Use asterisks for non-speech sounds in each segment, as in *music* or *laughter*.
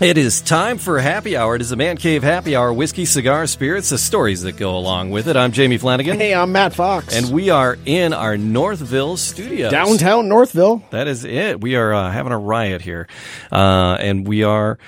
It is time for happy hour. It is a Man Cave Happy Hour, whiskey, cigar, spirits, the stories that go along with it. I'm Jamie Flanagan. Hey, I'm Matt Fox. And we are in our Northville studio. downtown Northville. That is it. We are uh, having a riot here. Uh, and we are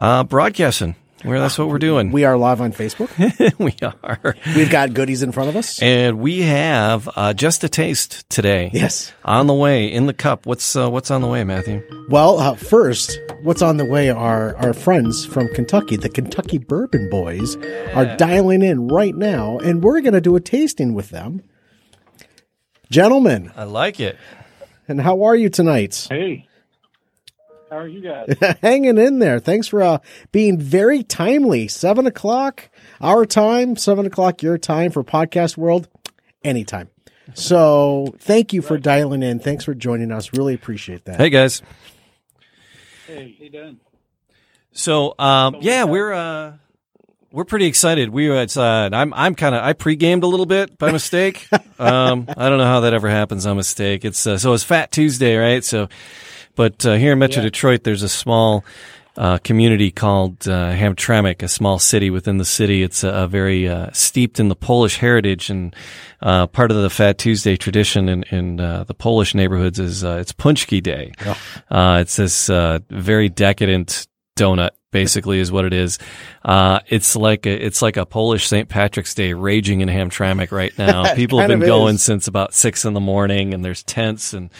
uh, broadcasting. Where that's what we're doing. We are live on Facebook. *laughs* we are. We've got goodies in front of us. And we have uh, just a taste today. Yes. On the way in the cup. What's uh, what's on the way, Matthew? Well, uh, first, what's on the way are our friends from Kentucky. The Kentucky Bourbon Boys are dialing in right now, and we're going to do a tasting with them. Gentlemen, I like it. and how are you tonight? Hey, how are you guys? *laughs* Hanging in there. Thanks for uh, being very timely. Seven o'clock our time, seven o'clock your time for Podcast World. Anytime. So thank you for dialing in. Thanks for joining us. Really appreciate that. Hey guys. hey, how you doing? So um, yeah, we're uh, we're pretty excited. We it's uh, I'm I'm kind of I pre-gamed a little bit by mistake. *laughs* um, I don't know how that ever happens on mistake. It's uh, so it's Fat Tuesday, right? So, but uh, here in Metro Detroit, there's a small. Uh, community called uh, Hamtramck, a small city within the city. It's a, a very uh, steeped in the Polish heritage and uh, part of the Fat Tuesday tradition in, in uh, the Polish neighborhoods is uh, it's Paczki Day. Uh, it's this uh, very decadent donut, basically, is what it is. Uh, it's like a, it's like a Polish St. Patrick's Day raging in Hamtramck right now. *laughs* People have been going is. since about six in the morning, and there's tents and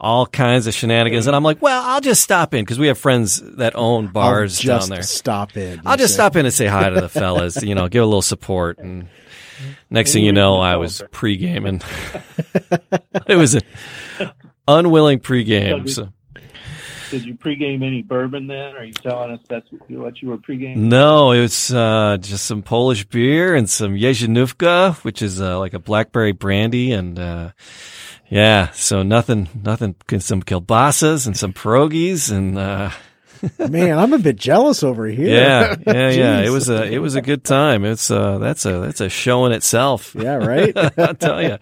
all kinds of shenanigans. And I'm like, well, I'll just stop in because we have friends that own I'll bars just down there. Stop in. I'll just stop in and say hi to the *laughs* fellas, you know, give a little support. And next thing you know, I was pre gaming. *laughs* it was an unwilling pregame. So. Did you pregame any bourbon then? Are you telling us that's what you, were pregaming? No, it was uh, just some Polish beer and some Jeżynówka, which is uh, like a blackberry brandy, and uh, yeah, so nothing, nothing, some kielbasas and some pierogies, and uh, *laughs* Man, I'm a bit jealous over here. yeah, yeah, *laughs* yeah. It was a, it was a good time. It's uh, that's a, that's a show in itself. Yeah, right? *laughs* I'll tell you.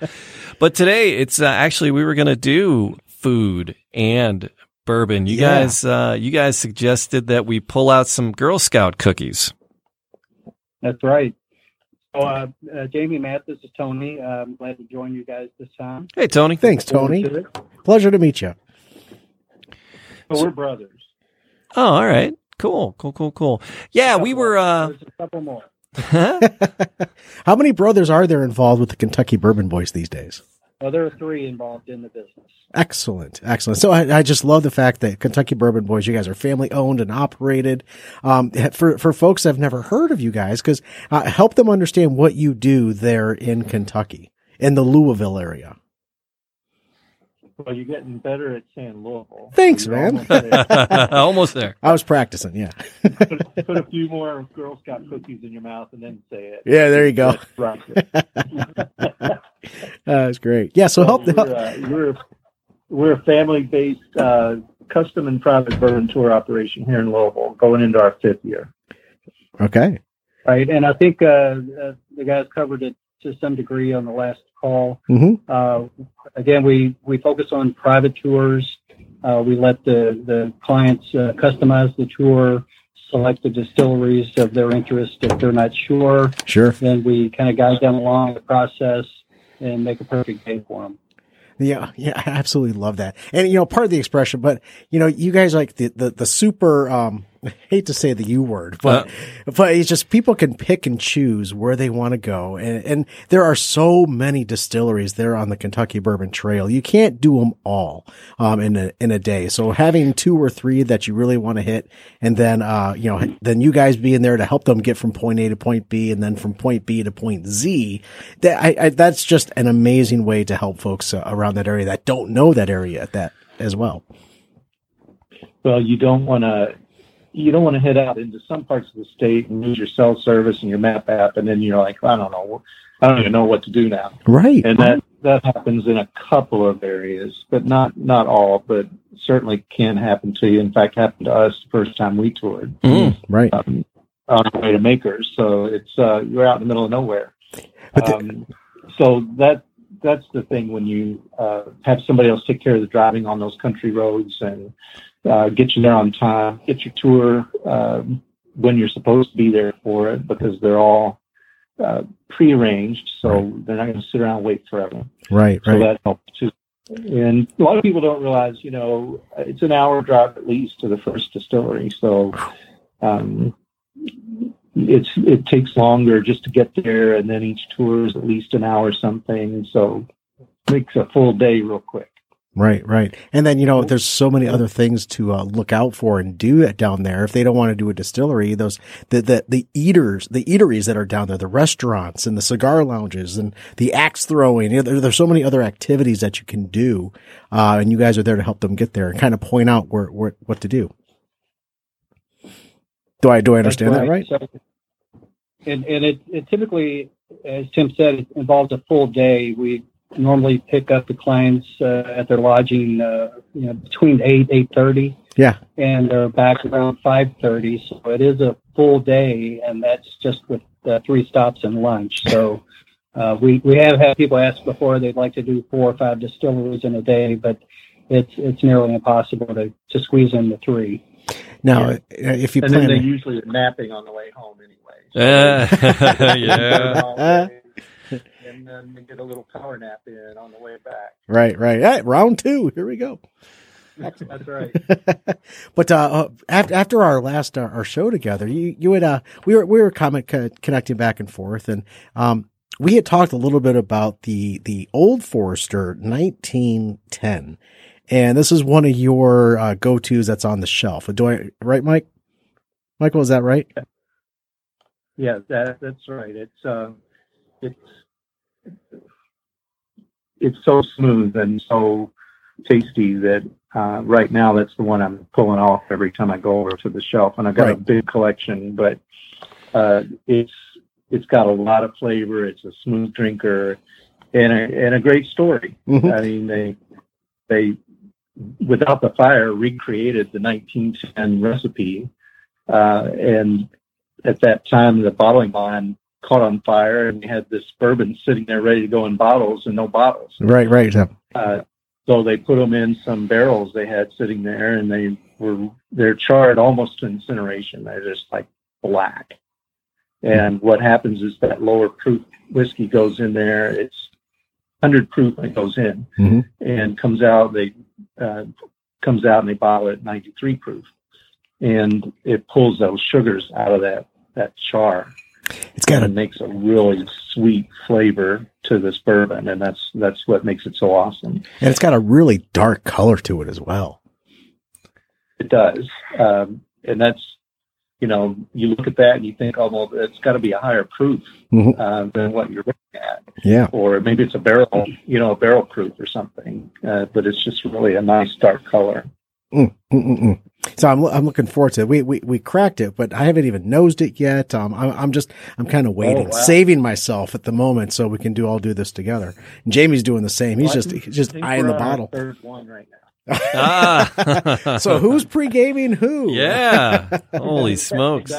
But today, it's uh, actually we were going to do food and bourbon. You Yeah. guys, uh, you guys suggested that we pull out some Girl Scout cookies. That's right. So, uh, uh, Jamie, Matt, this is Tony. Uh, I'm glad to join you guys this time. Hey, Tony. Thanks, Tony. to. Pleasure to meet you. So we're brothers. Oh, all right. Cool, cool, cool, cool. Yeah, we were. Uh, There's a couple more. *laughs* *laughs* How many brothers are there involved with the Kentucky Bourbon Boys these days? Well, there are three involved in the business. Excellent, excellent. So I, I just love the fact that Kentucky Bourbon Boys, you guys are family owned and operated. Um, for for folks that have never heard of you guys, because uh, help them understand what you do there in Kentucky, in the Louisville area. Well, you're getting better at saying Louisville. Thanks, You're man. almost there. *laughs* almost there. I was practicing, yeah. put, put a few more Girl Scout cookies in your mouth and then say it. Yeah, there you go. Right. *laughs* That's great. Yeah, so help. we're, help uh, we're, we're a family-based uh, custom and private bourbon tour operation here in Louisville, going into our fifth year. okay. Right, and I think uh, uh, the guys covered it to some degree on the last call. hmm Uh, again, we we focus on private tours. Uh, we let the the clients uh, customize the tour, select the distilleries of their interest if they're not sure. Sure. Then we kind of guide them along the process and make a perfect day for them. Yeah, yeah, I absolutely love that. And you know, part of the expression, but you know, you guys like the the, the super um I *laughs* hate to say the U word, but but it's just people can pick and choose where they want to go. And and there are so many distilleries there on the Kentucky Bourbon Trail. You can't do them all um in a in a day. So having two or three that you really want to hit and then uh you know, then you guys being there to help them get from point A to point B and then from point B to point Z, that I, I that's just an amazing way to help folks uh, around that area that don't know that area at that as well. Well, you don't want to you don't want to head out into some parts of the state and use your cell service and your map app, and then you're like, I don't know, I don't even know what to do now. Right. And that that happens in a couple of areas, but not not all, but certainly can happen to you. In fact, happened to us the first time we toured Mm. right. um, on the way to Makers. So it's uh, you're out in the middle of nowhere. But the- um, so that that's the thing when you uh, have somebody else take care of the driving on those country roads and uh, get you there on time, get your tour um, when you're supposed to be there for it because they're all uh, prearranged, so they're not going to sit around and wait forever. Right. So Right. that helps too. And a lot of people don't realize, you know, it's an hour drive at least to the first distillery. So um, it's it takes longer just to get there, and then each tour is at least an hour something. So makes a full day real quick. Right, right. And then, you know, there's so many other things to uh, look out for and do down there. If they don't want to do a distillery, those, the, the, the eaters, the eateries that are down there, the restaurants and the cigar lounges and the axe throwing, you know, there, there's so many other activities that you can do. Uh, and you guys are there to help them get there and kind of point out where, where, what to do. Do I, do I understand that right? So, and and it, it typically, as Tim said, it involves a full day. We normally pick up the clients uh, at their lodging, uh, you know, between eight eight thirty, Yeah. and they're back around five thirty. So it is a full day, and that's just with uh, three stops and lunch. So. Uh, we, we have had people ask before they'd like to do four or five distilleries in a day, but it's it's nearly impossible to, to squeeze in the three. Now, uh, if you And then they usually are napping on the way home anyway. So *laughs* Uh, yeah. *laughs* *laughs* all and then get a little power nap in on the way back. right, right. Yeah, round two. Here we go. That's right. *laughs* but uh, after after our last uh, our show together, you you had uh we were we were comment co- connecting back and forth, and um we had talked a little bit about the the old Forester 1910, and this is one of your uh, go tos that's on the shelf. Do I right, Mike? Michael, is that right? Yeah, that, that's right. It's uh, it's it's so smooth and so tasty that uh, right now that's the one I'm pulling off every time I go over to the shelf. And I've got a big collection, but uh, it's it's got a lot of flavor. It's a smooth drinker and a, and a great story. Mhm. I mean, they they without the fire recreated the 1910 recipe, uh, and at that time the bottling line caught on fire, and we had this bourbon sitting there ready to go in bottles and no bottles. Right, right. yeah. Uh, so they put them in some barrels they had sitting there, and they were they're charred almost to incineration. They're just like black. And what happens is that lower proof whiskey goes in there. It's hundred proof when it goes in, Mhm. and comes out. They uh, comes out and they bottle it at ninety three proof, and it pulls those sugars out of that that char It's got a makes a really sweet flavor to this bourbon, and that's that's what makes it so awesome. and it's got a really dark color to it as well. It does, um, and that's you know you look at that and you think, oh well, it's got to be a higher proof Mhm. uh, than what you're looking at, Yeah. or maybe it's a barrel, you know, a barrel proof or something. Uh, but it's just really a nice dark color. Mm, mm, mm, mm. So I'm I'm looking forward to it. We we we cracked it, but I haven't even nosed it yet. Um, I'm I'm just I'm kind of waiting, wow. saving myself at the moment so we can do all do this together. And Jamie's doing the same. He's Well, just think- he's just eyeing the bottle. Third one right now. ah. *laughs* So who's pre gaming who? Yeah. Holy *laughs* smokes.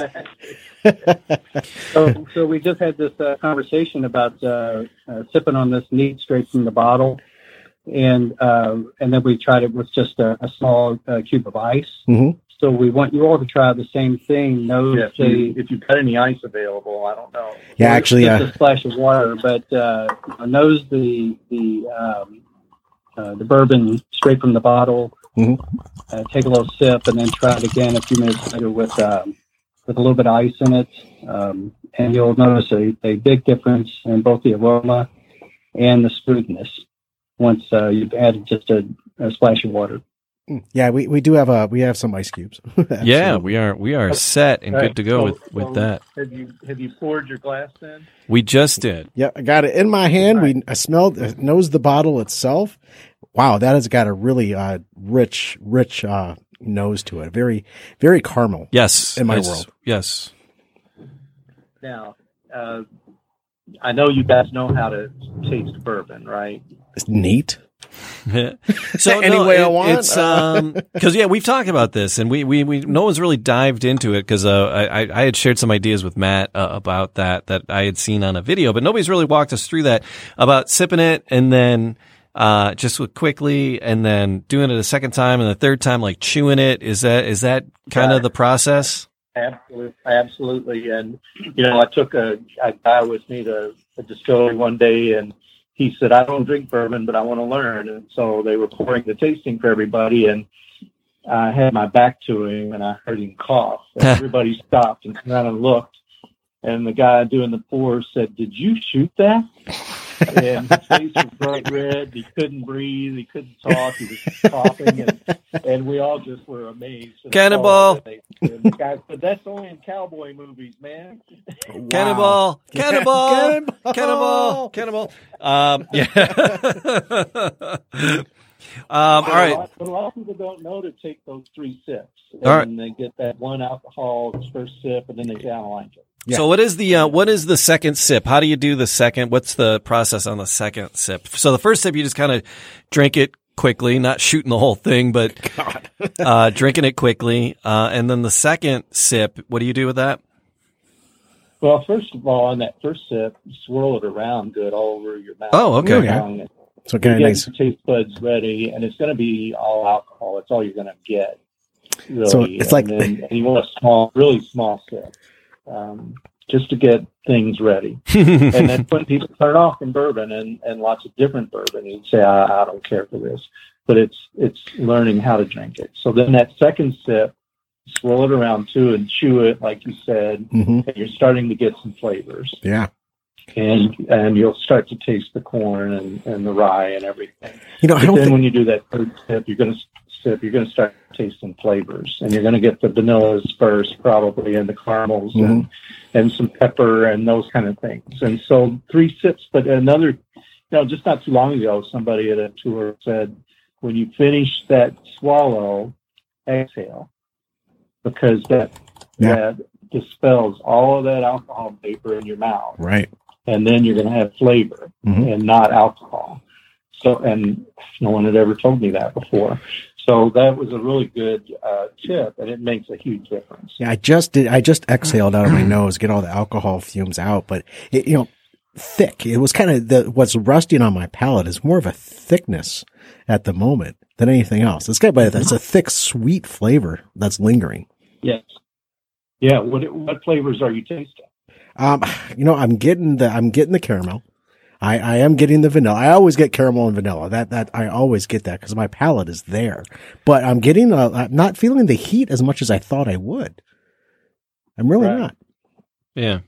So, so we just had this uh, conversation about uh, uh, sipping on this neat straight from the bottle, and uh, and then we tried it with just a, a small uh, cube of ice. Mhm. So we want you all to try the same thing. No, Yeah, if, you, if you've got any ice available, I don't know. Yeah, actually, just uh, a splash of water, but uh, nose the the um, uh, the bourbon straight from the bottle. Mhm. Uh, take a little sip, and then try it again a few minutes later with um, with a little bit of ice in it, um, and you'll notice a, a big difference in both the aroma and the smoothness once uh, you've added just a, a splash of water. yeah. We, we do have a we have some ice cubes. *laughs* Yeah, we are we are set and All good to go so- with with so that. Have you have you poured your glass then? We just did. Yeah, I got it in my hand. We I smelled, uh, nosed the bottle itself. Wow, that has got a really uh, rich, rich uh, nose to it. Very, very caramel. Yes, In my it's- world. Yes. Now, uh, I know you guys know how to taste bourbon, right? It's neat. *laughs* so Any no, way I it- want? It's um because yeah, we've talked about this, and we we, we no one's really dived into it because uh, I I- I had shared some ideas with Matt uh, about that that I had seen on a video, but nobody's really walked us through that about sipping it and then. Uh, just with quickly and then doing it a second time and the third time, like chewing it. Is that, is that kind of the process? Absolutely, absolutely. And you know, I took a, a guy with me to a distillery one day, and he said, "I don't drink bourbon, but I want to learn." And so they were pouring the tasting for everybody, and I had my back to him, and I heard him cough. *laughs* And everybody stopped and around and looked. And the guy doing the pour said, "Did you shoot that?" *laughs* and his face was bright red. He couldn't breathe. He couldn't talk. He was coughing, and, and we all just were amazed. And Cannonball. And they- and the guy said, "That's only in cowboy movies, man." Cannonball, cannonball, Cannonball. cannonball, cannonball. Um, yeah. *laughs* um, all But a lot- but a lot of people don't know to take those three sips, and All right. they get that one alcohol first sip, and then they say, "I don't like it." Yeah. So what is the uh, what is the second sip? How do you do the second? What's the process on the second sip? So the first sip you just kind of drink it quickly, not shooting the whole thing, but *laughs* *laughs* uh, drinking it quickly. Uh, and then the second sip, what do you do with that? Well, first of all, on that first sip, swirl it around good all over your mouth. Oh, okay. Yeah. So kind of get nice. your taste buds ready, and it's going to be all alcohol. It's all you're going to get. Really. So it's like- and, then, and you want a small, really small sip, um, just to get things ready. *laughs* and then when people turn off from bourbon and, and lots of different bourbon, you'd say, I, I don't care for this. But it's it's learning how to drink it. So then that second sip, swirl it around too and chew it, like you said, hmm and you're starting to get some flavors. Yeah. And and you'll start to taste the corn and, and the rye and everything. You know, I don't then think. when you do that third sip, you're going to sip, you're going to start tasting flavors, and you're going to get the vanillas first, probably, and the caramels, and Mm-hmm. and some pepper and those kind of things. And so three sips, but another, you know, just not too long ago, somebody at a tour said, when you finish that swallow, exhale, because that Yeah. that dispels all of that alcohol vapor in your mouth Right. and then you're going to have flavor Mhm. and not alcohol. So, and no one had ever told me that before. So that was a really good uh, tip, and it makes a huge difference. Yeah, I just did. I just exhaled out of my nose, get all the alcohol fumes out, but it, you know, thick. It was kind of the what's rusting on my palate is more of a thickness at the moment than anything else. It's got, but it's a thick, sweet flavor that's lingering. Yes. Yeah. What what flavors are you tasting? Um, you know, I'm getting the I'm getting the caramel. I, I am getting the vanilla. I always get caramel and vanilla. That that I always get that because my palate is there. But I'm getting uh, I'm not feeling the heat as much as I thought I would. I'm really Right. not. Yeah.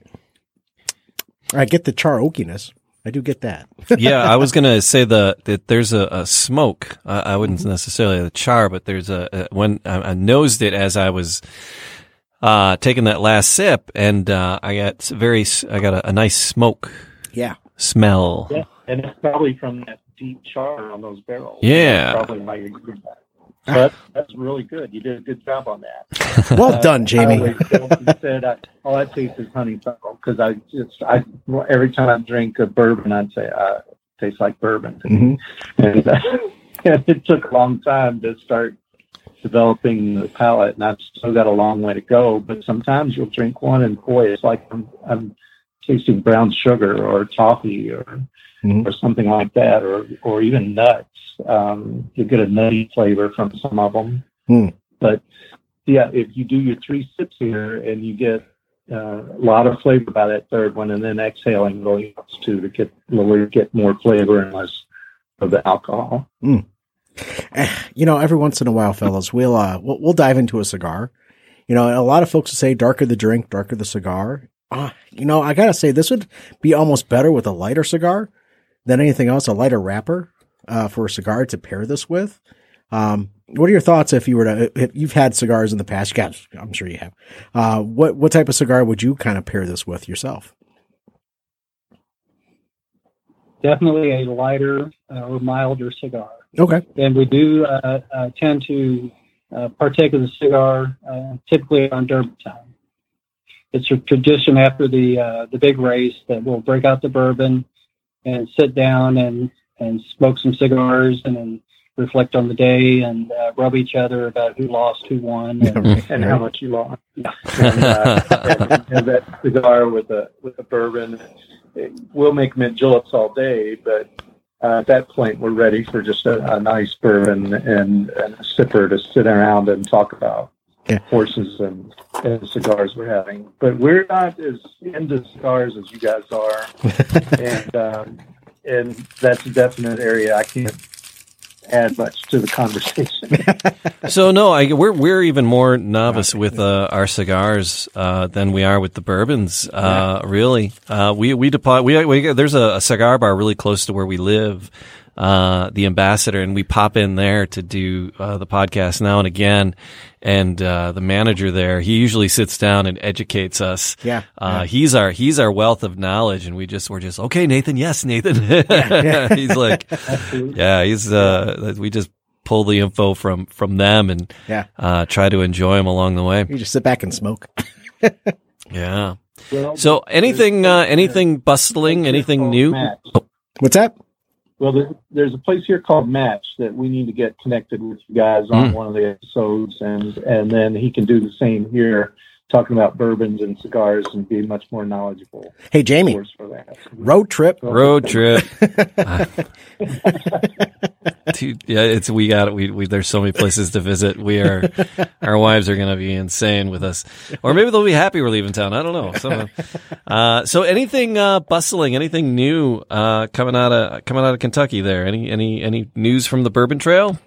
I get the char oakiness. I do get that. *laughs* yeah, I was gonna say the that there's a, a smoke. I, I wouldn't Mm-hmm. necessarily the char, but there's a, a when I, I nosed it as I was uh, taking that last sip, and uh, I got very I got a, a nice smoke Yeah. Smell. Yeah, and it's probably from that deep char on those barrels. Yeah. That's probably why you're getting that. So that's, that's really good. You did a good job on that. *laughs* Well Uh, done, Jamie. always joke and said, I, all I taste is honeysuckle because I just, I every time I drink a bourbon, I'd say, uh, it tastes like bourbon. to me. hmm And, uh, *laughs* and it took a long time to start developing the palate, and I've still got a long way to go. But sometimes you'll drink one, and boy, it's like I'm, I'm tasting brown sugar or toffee or Mhm. or something like that, or or even nuts. Um, you get a nutty flavor from some of them. Hmm. But yeah, if you do your three sips here and you get uh, a lot of flavor by that third one, and then exhaling really helps too to get lower, get more flavor and less of the alcohol. Eh, You know, every once in a while, fellas, we'll uh, we'll, we'll dive into a cigar. You know, a lot of folks will say darker the drink, darker the cigar. Ah, you know, I gotta say this would be almost better with a lighter cigar than anything else. A lighter wrapper uh, for a cigar to pair this with. Um, what are your thoughts if you were to if you've had cigars in the past? Got, I'm sure you have. Uh, what what type of cigar would you kind of pair this with yourself? Definitely a lighter uh, or milder cigar. Okay. And we do uh, uh, tend to uh, partake of the cigar, uh, typically on Derby time. It's a tradition after the uh, the big race that we'll break out the bourbon and sit down and and smoke some cigars and then reflect on the day and uh, rub each other about who lost, who won, and, and how much you lost. *laughs* and, uh, and, and that cigar with a with a bourbon, it, we'll make mint juleps all day, but uh, at that point we're ready for just a, a nice bourbon and, and a sipper to sit around and talk about Yeah. horses and, and cigars we're having. But we're not as into cigars as you guys are, *laughs* and um, and that's a definite area I can't add much to the conversation. *laughs* So no, I, we're we're even more novice with uh, our cigars uh, than we are with the bourbons. Uh, Really, uh, we we deploy. We, we there's a, a cigar bar really close to where we live, uh, the Ambassador, and we pop in there to do uh, the podcast now and again. And uh, the manager there, he usually sits down and educates us. Yeah, Uh, he's our he's our wealth of knowledge, and we just we're just okay, Nathan. Yes, Nathan. *laughs* he's like, yeah, he's uh, we just pull the info from from them and Yeah. uh, try to enjoy them along the way. You just sit back and smoke. *laughs* Yeah. Well, So anything uh, anything bustling, anything new? Match. What's that? Well, there's, there's a place here called Match that we need to get connected with you guys on Mm. one of the episodes, and and then he can do the same here, talking about bourbons and cigars and be much more knowledgeable. Hey, Jamie, course, for that. road trip. Road trip. *laughs* Dude, yeah, it's we got it. We, we there's so many places to visit. We are *laughs* our wives are going to be insane with us, or maybe they'll be happy we're leaving town. I don't know. So, uh, so anything uh, bustling, anything new uh, coming out of coming out of Kentucky? There, any any any news from the Bourbon Trail?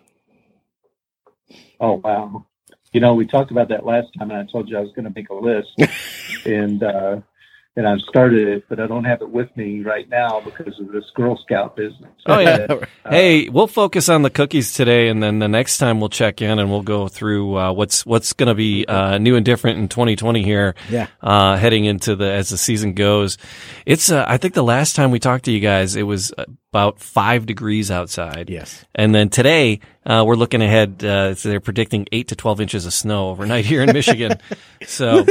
Oh wow! You know, we talked about that last time, and I told you I was going to make a list, *laughs* and uh, and I've started it, but I don't have it with me right now because of this Girl Scout business. Oh, yeah. *laughs* Uh, Hey, we'll focus on the cookies today, and then the next time we'll check in and we'll go through uh, what's what's going to be uh, new and different in 2020 here. Yeah. uh, heading into the as the season goes. It's uh, I think the last time we talked to you guys, it was about five degrees outside. Yes. and then today uh, we're looking ahead. Uh, so they're predicting eight to 12 inches of snow overnight here in *laughs* Michigan. so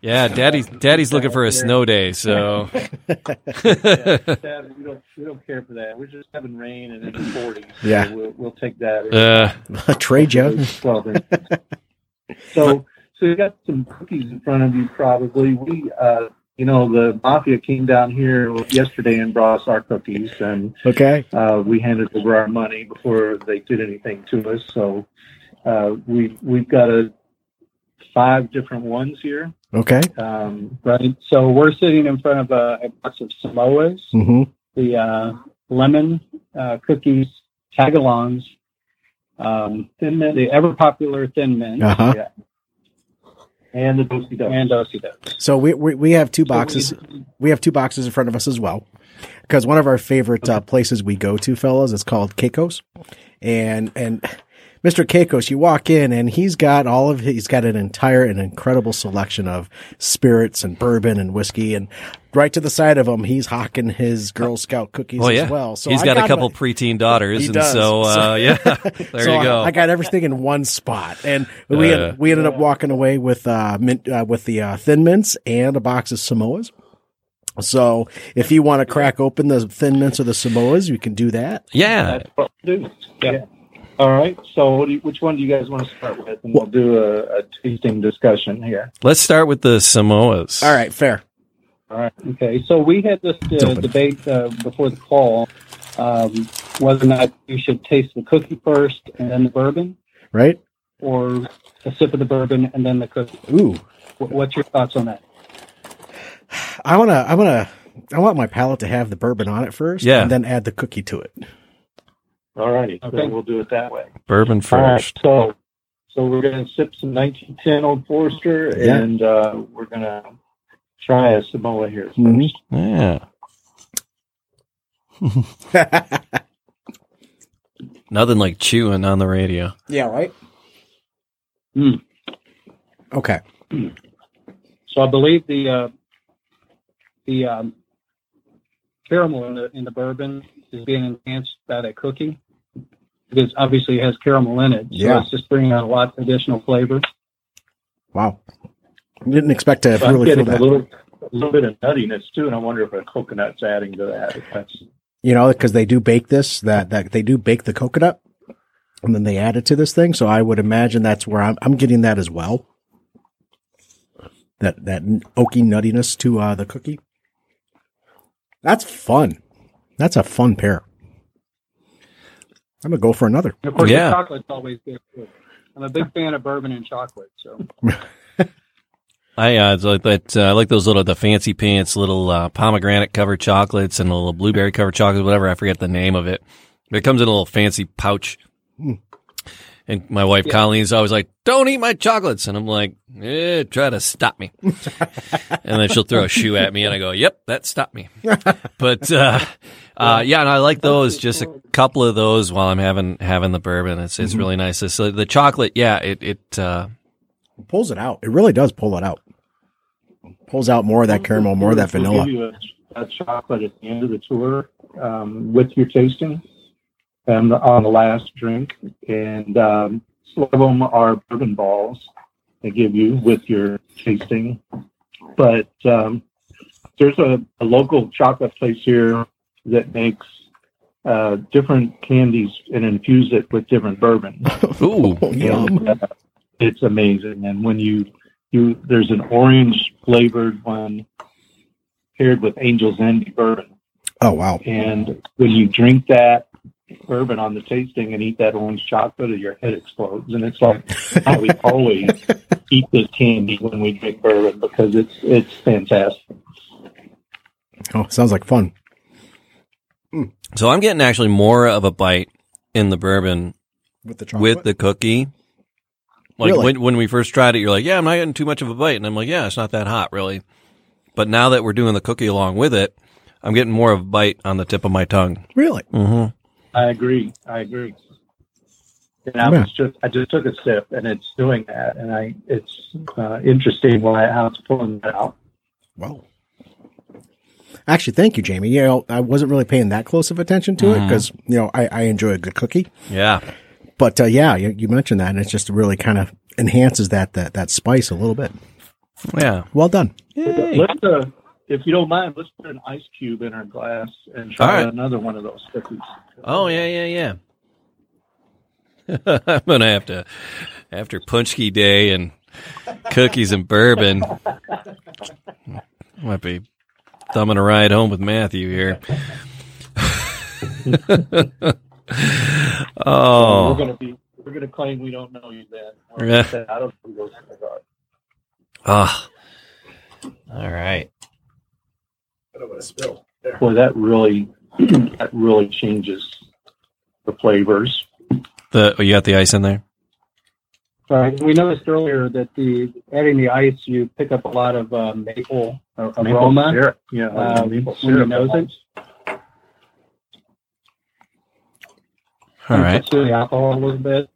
yeah, daddy's daddy's looking for a snow day. So Dad, we don't we don't care for that. We're just having rain and in the 40s. so Yeah. we'll, we'll take that. uh, Trade you. Those *laughs* 12 inches. so so you got some cookies in front of you probably. We uh you know the mafia came down here yesterday and brought us our cookies and Okay. uh, we handed over our money before they did anything to us. So uh, we we've got a five different ones here. Okay. Um, Right. So we're sitting in front of a, a box of Samoas, hmm the uh, lemon uh, cookies, tagalongs, um, Thin Mint. the ever popular Thin Mint, Uh-huh. Yeah. And the Do-si-dos. and Do-si-dos. So we, we we have two So boxes. we- We have two boxes in front of us as well. Because one of our favorite uh, places we go to, fellas, is called Keiko's, and and Mr. Keikos, you walk in and he's got all of he's got an entire and incredible selection of spirits and bourbon and whiskey, and right to the side of him, he's hawking his Girl Scout cookies well, yeah. as well. So he's got, a couple my- preteen daughters, He and does. so, *laughs* uh, yeah, *laughs* there so you go. I, I got everything in one spot, and we Uh, had, we ended up walking away with uh, mint uh, with the uh, thin mints and a box of Samoas. So if you want to crack open the thin mints or the Samoas, you can do that. yeah, That's what we do. Yeah. All right. So, what do you, which one do you guys want to start with? And we'll do a, a tasting discussion here. let's start with the Samoas. All right, fair. All right. Okay, so we had this uh, debate uh, before the call um, whether or not you should taste the cookie first and then the bourbon, Right? or a sip of the bourbon and then the cookie. Ooh, Wh- What's your thoughts on that? I wanna, I wanna, I want my palate to have the bourbon on it first, Yeah. and then add the cookie to it. All righty. Okay. So we'll do it that way. Bourbon All right. first. So, so we're going to sip some 1910 Old Forester, Yeah. and uh, we're going to try a Samoa here 1st Mhm. Yeah. *laughs* Nothing like chewing on the radio. yeah, right. Mm. Okay. So I believe the uh, the um, caramel in the in the bourbon is being enhanced by that cookie. Because obviously it has caramel in it. So Yeah. it's just bringing out a lot of additional flavor. Wow. Didn't expect to So really feel getting a that. little, a little bit of nuttiness too, and I wonder if a coconut's adding to that. That's you know, because they do bake this, that, that they do bake the coconut and then they add it to this thing. So I would imagine that's where I'm, I'm getting that as well. That, that oaky nuttiness to, uh, the cookie. That's fun. That's a fun pair. I'm gonna go for another. And of course, Yeah. chocolate's always good. too. I'm a big fan of bourbon and chocolate. So *laughs* I uh, like that. Uh, I like those little the fancy pants, little uh, pomegranate covered chocolates and a little blueberry covered chocolates, whatever. I forget the name of it. But it comes in a little fancy pouch. And my wife Colleen's always like, "Don't eat my chocolates," and I'm like, "Eh, try to stop me." *laughs* and then she'll throw a shoe at me, and I go, "Yep, that stopped me." *laughs* but uh, uh, yeah, and I like those. Just a couple of those while I'm having having the bourbon. It's it's really nice. So the chocolate, yeah, it it. Uh, pulls it out. It really does pull it out. Pulls out more of that caramel, more of that We'll vanilla. give you a, a chocolate at the end of the tour um, with your tasting and on the last drink. And um, some of them are bourbon balls they give you with your tasting. But um, there's a, a local chocolate place here that makes uh, different candies and infuse it with different bourbon. *laughs* ooh, Yum. And, uh, it's amazing. And when you you there's an orange flavored one paired with Angel's Envy bourbon, Oh wow. and when you drink that bourbon on the tasting and eat that orange chocolate, or your head explodes. And it's like how we always *laughs* eat this candy when we drink bourbon because it's it's fantastic. Oh, sounds like fun. So I'm getting actually more of a bite in the bourbon With the chocolate. with the cookie. Like Really? when when we first tried it, you're like, "Yeah, I'm not getting too much of a bite," and I'm like, "Yeah, it's not that hot, really." But now that we're doing the cookie along with it, I'm getting more of a bite on the tip of my tongue. really? hmm I agree. I agree. And I was just I just took a sip and it's doing that and I it's uh, interesting why how it's pulling that out. Wow. Actually, thank you, Jamie. You know, I wasn't really paying that close of attention to it because you know I, I enjoy a good cookie. Yeah, But uh, yeah, you, you mentioned that, and it just really kind of enhances that that that spice a little bit. yeah. Well done. Let's uh, if you don't mind, let's put an ice cube in our glass and try right. another one of those cookies. Oh yeah, yeah, yeah. *laughs* I'm gonna have to after Paczki Day and cookies and bourbon. Might be thumbing a ride home with Matthew here. *laughs* oh, We're gonna be we're gonna claim we don't know you then. Yeah. I don't know who those guys are. ah, all right. Boy, that really *clears throat* that really changes the flavors. The oh, you got the ice in there. Right. We noticed earlier that the adding the ice, you pick up a lot of uh, maple uh, Maple aroma syrup. Yeah, um, maple when you syrup. nose it. All right. Cuts through the alcohol a little bit.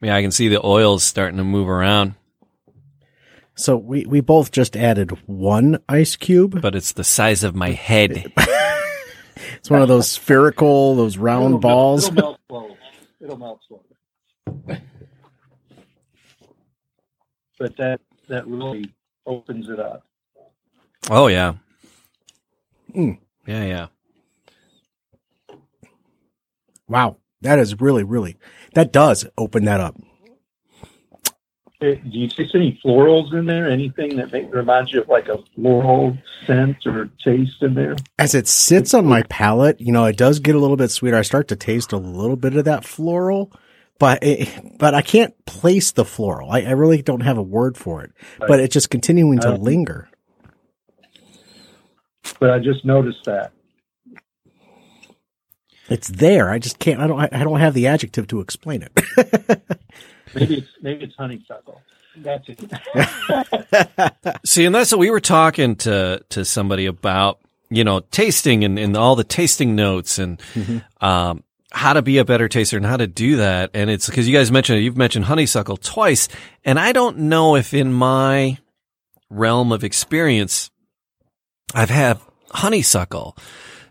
Yeah, I can see the oils starting to move around, So we we both just added one ice cube. but it's the size of my head. *laughs* It's one of those spherical, those round It'll melt- balls. It'll melt slow. It'll melt slow. But that that really opens it up. Oh yeah. Mm. Yeah, yeah. Wow, that is really really that does open that up. Do you taste any florals in there? Anything that make, reminds you of like a floral scent or taste in there? As it sits on my palate, you know, it does get a little bit sweeter. I start to taste a little bit of that floral, but it, but I can't place the floral. I, I really don't have a word for it, but it's just continuing to Uh, linger. But I just noticed that. It's there. I just can't. I don't. I don't have the adjective to explain it. *laughs* Maybe it's maybe it's honeysuckle. That's it. *laughs* See, and that's what we were talking to to somebody about, you know, tasting and, and all the tasting notes and um, how to be a better taster and how to do that. And it's because you guys mentioned you've mentioned honeysuckle twice, and I don't know if in my realm of experience I've had honeysuckle.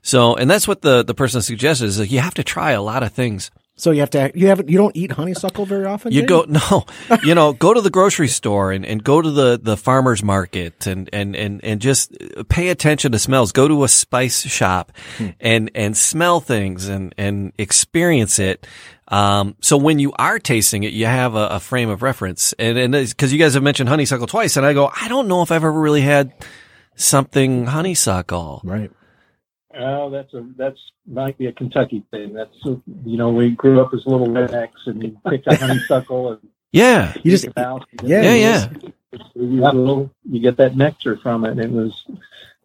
So, and that's what the the person suggested is like you have to try a lot of things. So you have to, you haven't, you don't eat honeysuckle very often? You go no, you know, go to the grocery store and, and go to the, the farmers market and, and, and, and just pay attention to smells. Go to a spice shop and and smell things and and experience it. Um, so when you are tasting it, you have a, a frame of reference. And and because you guys have mentioned honeysuckle twice, and I go, I don't know if I've ever really had something honeysuckle. Right. Oh, that's a that's might be a Kentucky thing. That's you know we grew up as little rednecks and you picked a honeysuckle and Yeah, You just, out. yeah, yeah, you yeah. just- You, get a little, you get that nectar from it, and it was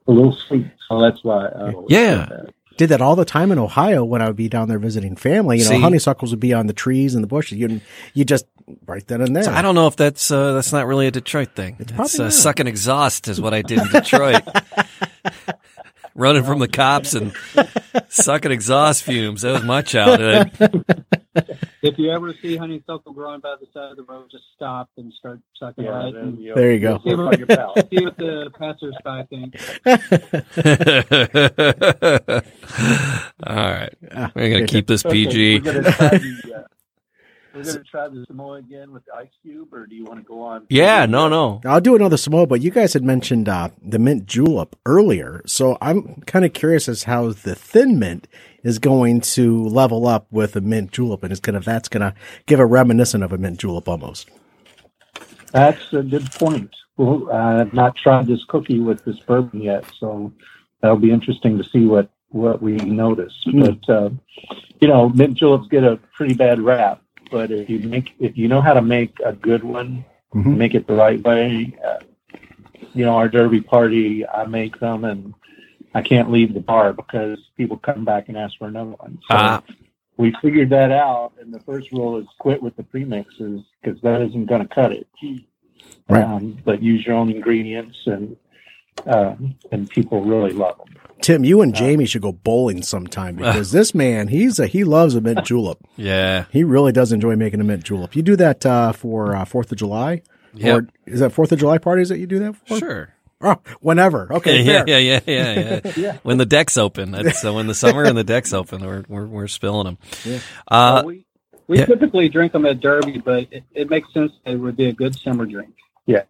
a little sweet. So that's why. I always Yeah. that. did that all the time in Ohio when I would be down there visiting family. You know, See? honeysuckles would be on the trees and the bushes. You you just right then and there. So I don't know if that's uh, that's not really a Detroit thing. It's, probably uh, not. sucking exhaust is what I did in Detroit. *laughs* Running from the cops and sucking exhaust fumes. That was my childhood. *laughs* If you ever see honeysuckle growing by the side of the road, just stop and start sucking Yeah, right. then, And you know, There you go. you'll on your see what *laughs* the passersby think. *laughs* All right. Ah, We're going to keep this PG. We're gonna try the Samoa again with the ice cube, or do you want to go on? Yeah, no, no. I'll do another Samoa, but you guys had mentioned uh, the mint julep earlier, so I'm kind of curious as how the thin mint is going to level up with a mint julep, and it's gonna that's gonna give a reminiscent of a mint julep almost. That's a good point. Well, I've not tried this cookie with this bourbon yet, so that'll be interesting to see what what we notice. Hmm. But uh, you know, mint juleps get a pretty bad rap. But if you make if you know how to make a good one, Mhm. make it the right way. Uh, you know, our derby party, I make them, and I can't leave the bar because people come back and ask for another one. So Ah. we figured that out, and the first rule is quit with the premixes because that isn't going to cut it. Right. Um, but use your own ingredients, and uh, and people really love them. Tim, you and Jamie should go bowling sometime because this man, he's a he loves a mint *laughs* julep. Yeah. He really does enjoy making a mint julep. You do that uh, for uh, Fourth of July, Yep. or is that Fourth of July parties that you do that for? Sure. Oh, whenever. Okay, *laughs* Yeah, fair. yeah, yeah, yeah, *laughs* yeah. When the deck's open, that's uh, when the summer and the deck's open, we're we're, we're spilling them. Uh, Well, we we yeah. typically drink them at Derby, but it, it makes sense that it would be a good summer drink. Yeah.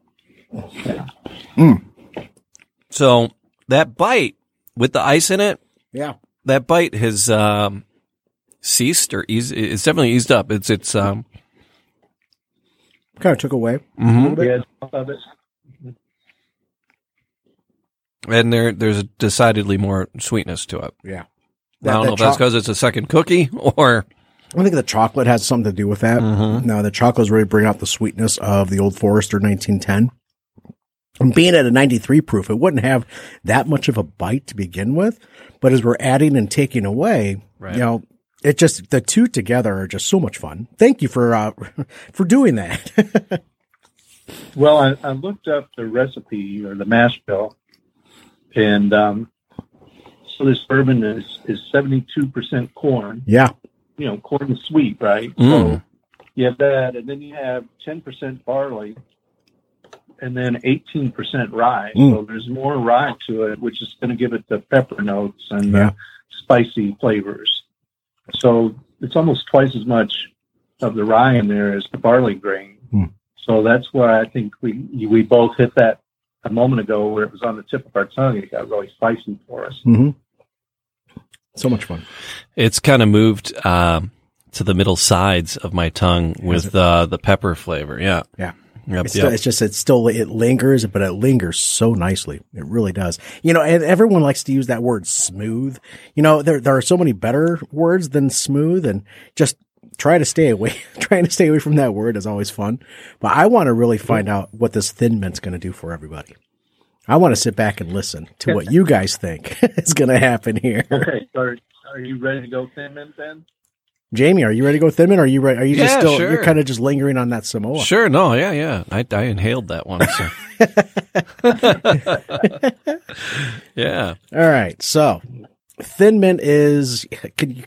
So that bite with the ice in it, yeah. that bite has um, ceased or eased. It's definitely eased up. It's it's um. Kind of took away. mhm. Yeah, off of it. And there there's a decidedly more sweetness to it. Yeah. I don't know if that's because it's a second cookie *laughs* or I think the chocolate has something to do with that. Mhm. No, the chocolate's really bringing out the sweetness of the Old Forester 1910. And being at a 93 proof, it wouldn't have that much of a bite to begin with. But as we're adding and taking away, Right. you know, it just, the two together are just so much fun. Thank you for, uh, *laughs* for doing that. *laughs* Well, I, I looked up the recipe or the mash bill, and um, so this bourbon is is seventy two percent corn. yeah. You know, corn is sweet, right? Mm. So you have that, and then you have ten percent barley, and then eighteen percent rye. Mm. So there's more rye to it, which is going to give it the pepper notes and Yeah. the spicy flavors. So it's almost twice as much of the rye in there as the barley grain. Mm. So that's why I think we we both hit that a moment ago where it was on the tip of our tongue. It got really spicy for us. hmm So much fun. it's kind of moved um, to the middle sides of my tongue with uh, the pepper flavor. Yeah. Yeah. Yep, It's, yep. still, it's just, it still, it lingers, but it lingers so nicely. It really does. You know, and everyone likes to use that word smooth. You know, there, there are so many better words than smooth and just try to stay away, *laughs* trying to stay away from that word is always fun. But I want to really find out what this thin mint's going to do for everybody. I want to sit back and listen to what you guys think *laughs* is going to happen here. Okay, are, are you ready to go thin mint then? Jamie, are you ready to go thin mint? Or are you ready? Are you just Yeah, still, sure. you're kind of just lingering on that Samoa? Sure. No. Yeah. Yeah. I, I inhaled that one. So. *laughs* yeah. All right. So thin mint is can you,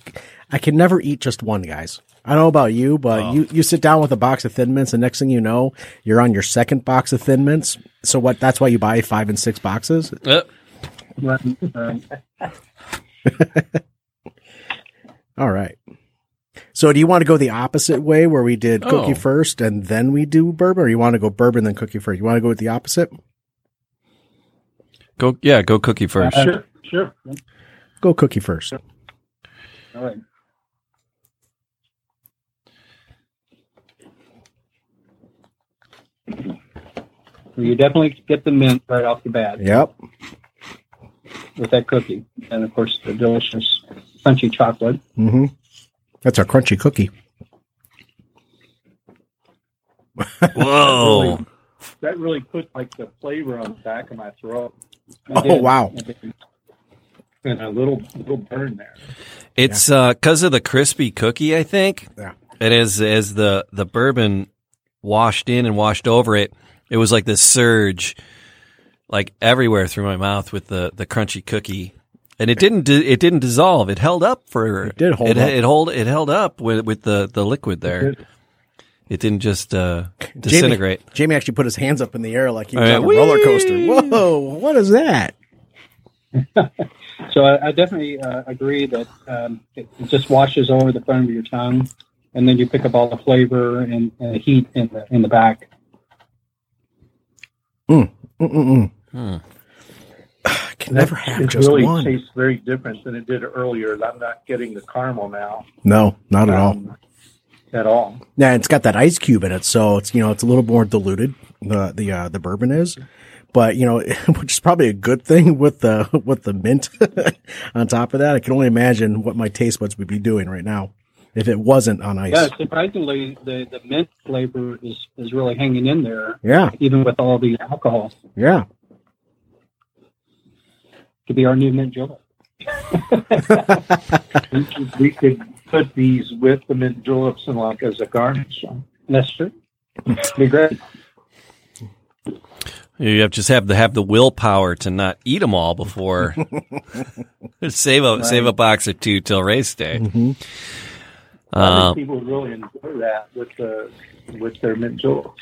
I can never eat just one, guys. I don't know about you, but Oh. you, you sit down with a box of thin mints and next thing you know, you're on your second box of thin mints. So what, that's why you buy five and six boxes. Uh, *laughs* All right. So do you want to go the opposite way where we did cookie Oh. first and then we do bourbon or you want to go bourbon then cookie first? You want to go with the opposite? Go, yeah, go cookie first. Uh, Sure, sure. Go cookie first. All right. You definitely get the mint right off the bat Yep. with that cookie, and of course the delicious crunchy chocolate. hmm That's our crunchy cookie. *laughs* Whoa. That really put like the flavor on the back of my throat, I Oh, wow. And a little little burn there. It's uh 'cause because of the crispy cookie, I think. Yeah. And as as the the bourbon washed in and washed over it, it was like this surge, like everywhere through my mouth with the the crunchy cookie. And it didn't di- it didn't dissolve. It held up for It did hold it, up. It hold it held up with with the the liquid there. It didn't just uh, disintegrate. Jamie, Jamie actually put his hands up in the air like he was All right. on a roller coaster. Whoa, what is that? So I, I definitely uh, agree that um, it, it just washes over the front of your tongue, and then you pick up all the flavor and, and the heat in the in the back. Mm-mm-mm. Hmm. I can never have it just really one. tastes very different than it did earlier. I'm not getting the caramel now No, not at all. um, at all. Yeah, it's got that ice cube in it, so it's you know it's a little more diluted. The the uh, the bourbon is, but you know, *laughs* which is probably a good thing with the *laughs* with the mint *laughs* on top of that. I can only imagine what my taste buds would be doing right now if it wasn't on ice. Yeah, surprisingly, the, the mint flavor is, is really hanging in there, Yeah, even with all the alcohol. yeah. Could be our new mint julep. *laughs* We could, we could put these with the mint juleps and like as a garnish. That's true. be great. You have just have to have the willpower to not eat them all before *laughs* save a save a box or two till race day. Mhm. I Um, people really enjoy that with the with their mint juleps.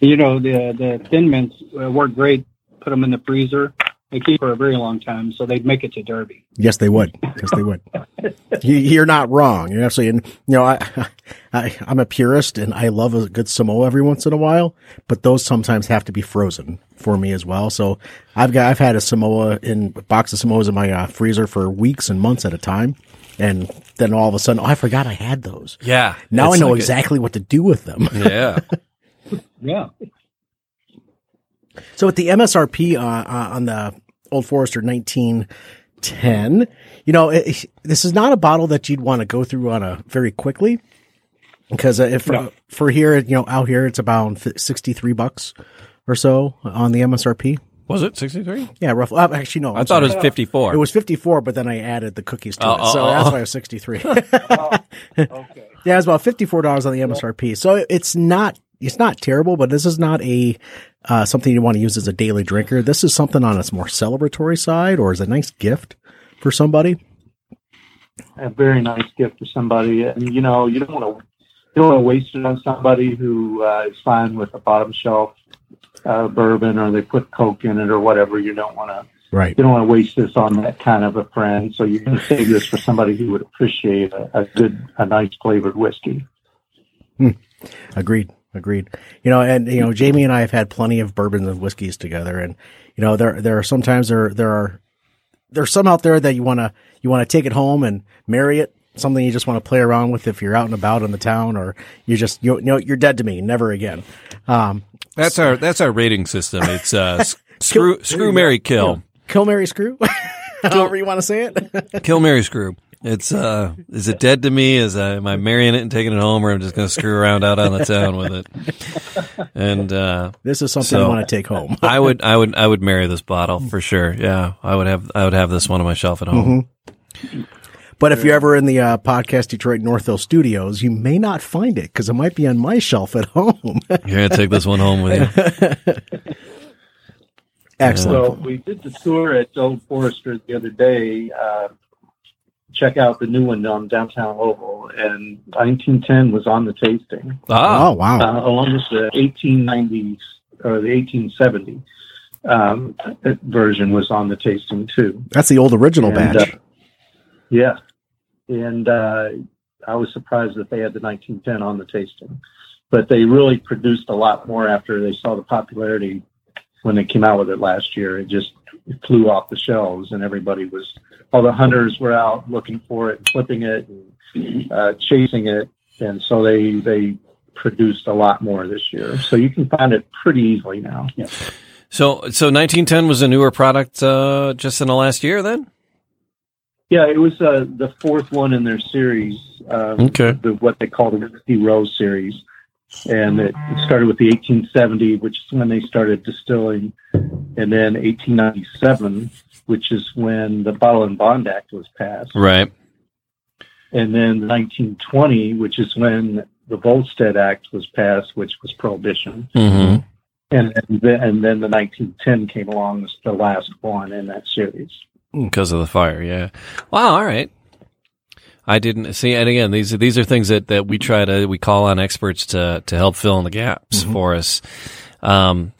You know, the the thin mints uh, work great. Put them in the freezer. They keep for a very long time, so they'd make it to Derby. Yes, they would. Yes, they would. *laughs* you, you're not wrong. You're absolutely. And, you know, I, I, I'm a purist, and I love a good Samoa every once in a while. But those sometimes have to be frozen for me as well. So I've got I've had a Samoa in a box of Samoas in my uh, freezer for weeks and months at a time, and then all of a sudden, oh, I forgot I had those. yeah. Now I know like a- exactly what to do with them. *laughs* yeah. Yeah. So with the MSRP uh, uh, on the Old Forester 1910, you know, it, this is not a bottle that you'd want to go through on a very quickly because uh, if No. for here, you know, out here it's about 63 bucks or so on the MSRP. Was it sixty three? Yeah, roughly. Uh, actually, no. I I'm thought it was fifty four. it was 54, but then I added the cookies to Oh, it. oh, So oh, that's why it was 63. *laughs* Okay. *laughs* Yeah, it's about fifty four dollars on the MSRP. So it's not it's not terrible, but this is not a uh, something you want to use as a daily drinker. This is something on its more celebratory side, or as a nice gift for somebody. a very nice gift for somebody, and you know you don't want to you don't want to waste it on somebody who uh, is fine with a bottom shelf uh, bourbon or they put Coke in it or whatever. You don't want to Right. you don't want to waste this on that kind of a friend. So you're going to save this for somebody who would appreciate a, a good a nice flavored whiskey. Agreed. Agreed. You know, and you know, Jamie and I have had plenty of bourbons and whiskeys together, and you know, there there are sometimes there there are there's some out there that you want to you want to take it home and marry it. Something you just want to play around with if you're out and about in the town, or you just you know you're dead to me, never again. Um, That's our that's our rating system. It's uh, *laughs* screw screw Mary kill kill, Mary, screw, *laughs* however you want to say it. kill Mary screw. It's uh, is it dead to me? Is I, am I marrying it and taking it home, or I'm just going to screw around out on the town with it? And uh, This is something I want to take home. I would I would I would marry this bottle for sure. Yeah, I would have I would have this one on my shelf at home. But if you're ever in the uh, podcast Detroit Northville studios, you may not find it because it might be on my shelf at home. *laughs* You're gonna take this one home with you. *laughs* Excellent. So we did the tour at Old Forester the other day. Uh, check out the new one on downtown Louisville, and 1910 was on the tasting. Ah, oh wow. uh, along with the 1890s or the 1870 um, version was on the tasting too. That's the old original And, batch. Yeah, and uh, I was surprised that they had the 1910 on the tasting, but they really produced a lot more after they saw the popularity when they came out with it last year. It just flew off the shelves, and everybody was all the hunters were out looking for it, and flipping it, and uh, chasing it, and so they they produced a lot more this year. So you can find it pretty easily now. Yeah. So, so 1910 was a newer product uh, just in the last year, then. Yeah, it was uh, the fourth one in their series. Um, Okay. The, what they call the Whiskey Row series, and it, it started with the 1870, which is when they started distilling, and then 1897, which is when the Bottled-in-Bond Act was passed, Right. and then 1920, which is when the Volstead Act was passed, which was prohibition, hmm and and then, and then the 1910 came along as the last one in that series. Because of the fire, yeah. Wow. All right. I didn't see, and again, these these are things that, that we try to we call on experts to to help fill in the gaps for us. Um,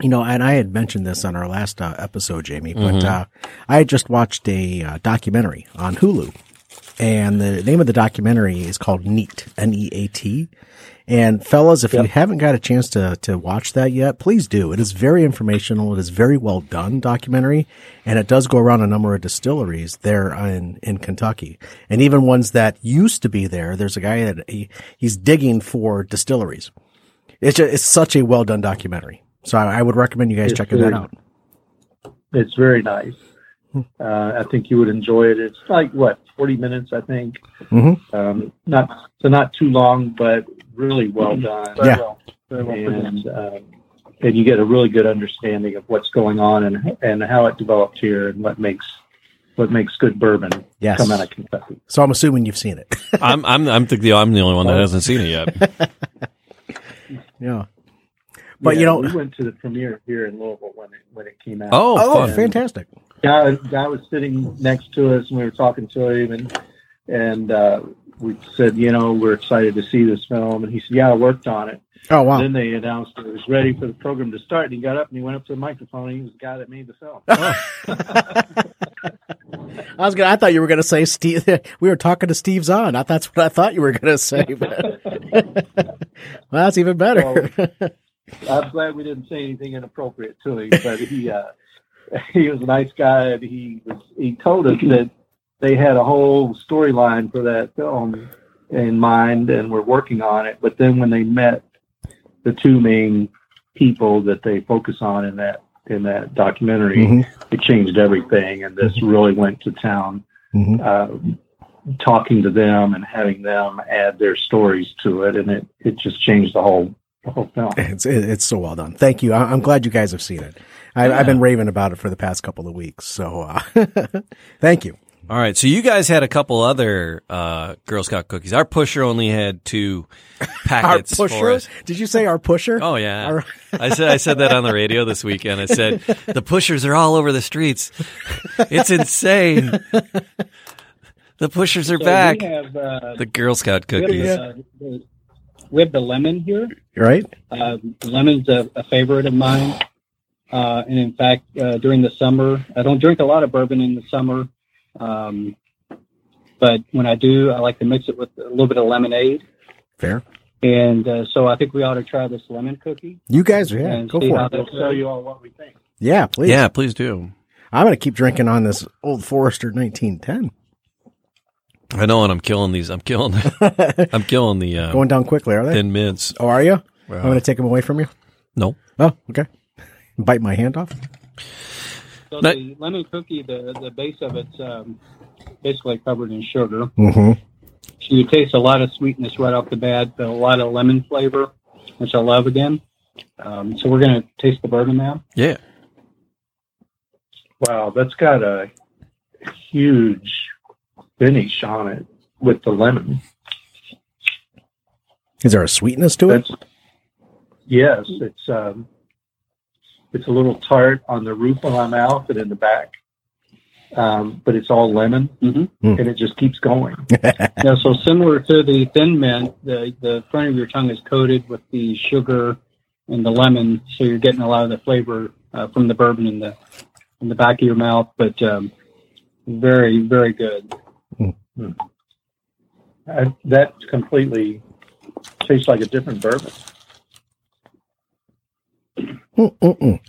You know, and I had mentioned this on our last uh, episode, Jamie, but Mhm. uh, I had just watched a uh, documentary on Hulu, and the name of the documentary is called Neat, N-E-A-T. And fellas, if you haven't got a chance to to watch that yet, please do. It is very informational. It is very well done documentary, and it does go around a number of distilleries there in in Kentucky, and even ones that used to be there. There's a guy that he, he's digging for distilleries. It's just, it's such a well done documentary. So I, I would recommend you guys It's checking that out. It's very nice. Uh, I think you would enjoy it. It's like what forty minutes, I think. Mhm. Um, not so not too long, but really well done. Yeah. well, very well and um, and you get a really good understanding of what's going on and and how it developed here and what makes what makes good bourbon Yes. come out of Kentucky. So I'm assuming you've seen it. *laughs* I'm I'm I'm the I'm the only one that hasn't seen it yet. *laughs* yeah. But Yeah, you know, we went to the premiere here in Louisville when it when it came out. Oh, oh, fun. fantastic. guy, guy was sitting next to us and we were talking to him and and uh, we said, you know, we're excited to see this film and he said, yeah, I worked on it. Oh wow. Then they announced it was ready for the program to start and he got up and he went up to the microphone and he was the guy that made the film. *laughs* I was gonna. I thought you were gonna say Steve. *laughs* We were talking to Steve Zahn. I, that's what I thought you were gonna say. But *laughs* well, that's even better. I'm glad we didn't say anything inappropriate to him, but he uh, he was a nice guy and he was he told us that they had a whole storyline for that film in mind and were working on it. But then when they met the two main people that they focus on in that in that documentary, Mhm. it changed everything, and this really went to town. Mhm. Uh, talking to them and having them add their stories to it, and it, it just changed the whole the whole film. It's it's so well done. Thank you. I, I'm glad you guys have seen it. I, I've been raving about it for the past couple of weeks. So uh, *laughs* thank you. All right, so you guys had a couple other uh, Girl Scout cookies. Our pusher only had two *laughs* Our packets for pusher. us. Did you say our pusher? Oh yeah, Our- I said I said that on the radio this weekend. I said the pushers are all over the streets. It's insane. The pushers are So back. We have, uh, The Girl Scout we have, cookies. uh, we have the lemon here. right. Um, lemon's a, a favorite of mine. Uh, and in fact, uh, during the summer, I don't drink a lot of bourbon in the summer. Um, but when I do, I like to mix it with a little bit of lemonade. Fair. And uh, so I think we ought to try this lemon cookie. You guys, yeah, and go see for how it. that We'll show you all what we think. Yeah, please. Yeah, please do. I'm gonna keep drinking on this Old Forester 1910. I know, and I'm killing these. I'm killing. *laughs* I'm killing the uh, Going down quickly, are they? thin mints. oh, are you? Well, I'm gonna take them away from you. no, Oh, okay. Bite my hand off. So But- the lemon cookie, the, the base of it's um, basically covered in sugar. Mm-hmm. So you taste a lot of sweetness right off the bat, but a lot of lemon flavor, which I love again. Um, so we're going to taste the bourbon now. yeah. Wow, that's got a huge finish on it with the lemon. Is there a sweetness to it? Yes, it's um, it's a little tart on the roof of my mouth and in the back, um, but it's all lemon, Mhm. Mm. and it just keeps going. *laughs* Yeah, so similar to the thin mint, the, the front of your tongue is coated with the sugar and the lemon, so you're getting a lot of the flavor uh, from the bourbon in the in the back of your mouth. But um, very very good. I, that completely tastes like a different bourbon. Mm-mm-mm.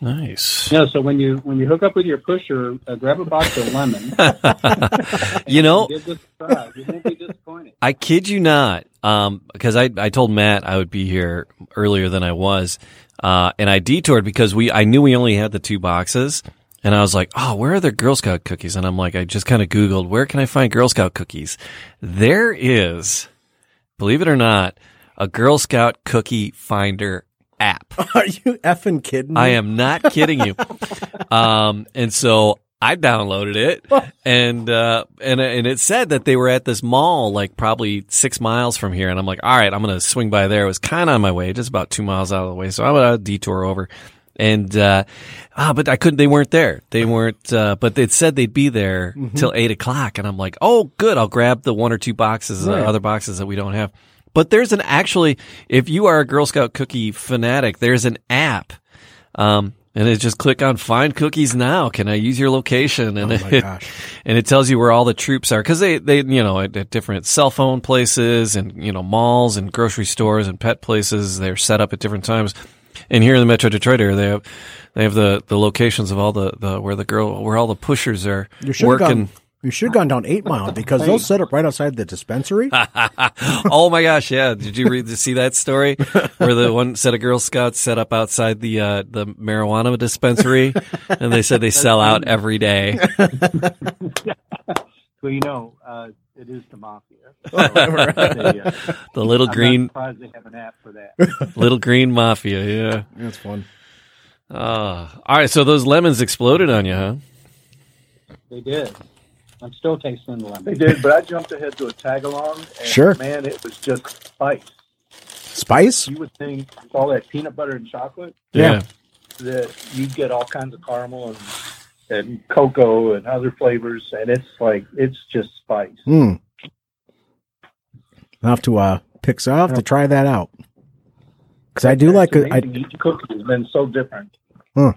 Nice. Yeah, so when you when you hook up with your pusher, uh, grab a box of lemon. *laughs* you know, Give this a try. You won't be disappointed. I kid you not, um, because I, I told Matt I would be here earlier than I was, uh, and I detoured because we I knew we only had the two boxes, and I was like, oh, where are the Girl Scout cookies? And I'm like, I just kind of Googled where can I find Girl Scout cookies. There is, believe it or not, a Girl Scout cookie finder app. *laughs* Are you effing kidding me? I am not kidding you. *laughs* um, and so I downloaded it, *laughs* and uh, and and it said that they were at this mall, like probably six miles from here. And I'm like, all right, I'm gonna swing by there. It was kind of on my way, just about two miles out of the way. So I'm gonna detour over. And uh, ah, but I couldn't. They weren't there. They weren't. Uh, but it said they'd be there till eight o'clock, and I'm like, oh, good. I'll grab the one or two boxes, uh, Right. other boxes that we don't have. But there's an actually, if you are a Girl Scout cookie fanatic, there's an app. Um, and it just click on find cookies now. Can I use your location? And Oh my it, *laughs* gosh. and it tells you where all the troops are. Cause they, they, you know, at, at different cell phone places and, you know, malls and grocery stores and pet places, they're set up at different times. And here in the Metro Detroit area, they have, they have the, the locations of all the, the, where the girl, where all the pushers are You should have working. gone. You should have gone down Eight Mile because *laughs* they'll set up right outside the dispensary. *laughs* oh my gosh, yeah. Did you read to see that story *laughs* where the one set of Girl Scouts set up outside the uh, the marijuana dispensary and they said they sell out every day. Well, you know, the mafia. So, Right. they, uh, The little I'm green surprised they have an app for that. *laughs* little green mafia, yeah. That's fun. Uh, all right, so those lemons exploded on you, huh? They did. I'm still tasting the lemon. They did, but I jumped ahead to a tag along. Sure. Man, it was just spice. Spice? You would think with all that peanut butter and chocolate Yeah. that you'd get all kinds of caramel and and cocoa and other flavors, and it's like it's just spice. Hmm. I'll have to uh pick so I'll have to try that out. Because I do It's like a, I, amazing. each cookie has been so different Huh.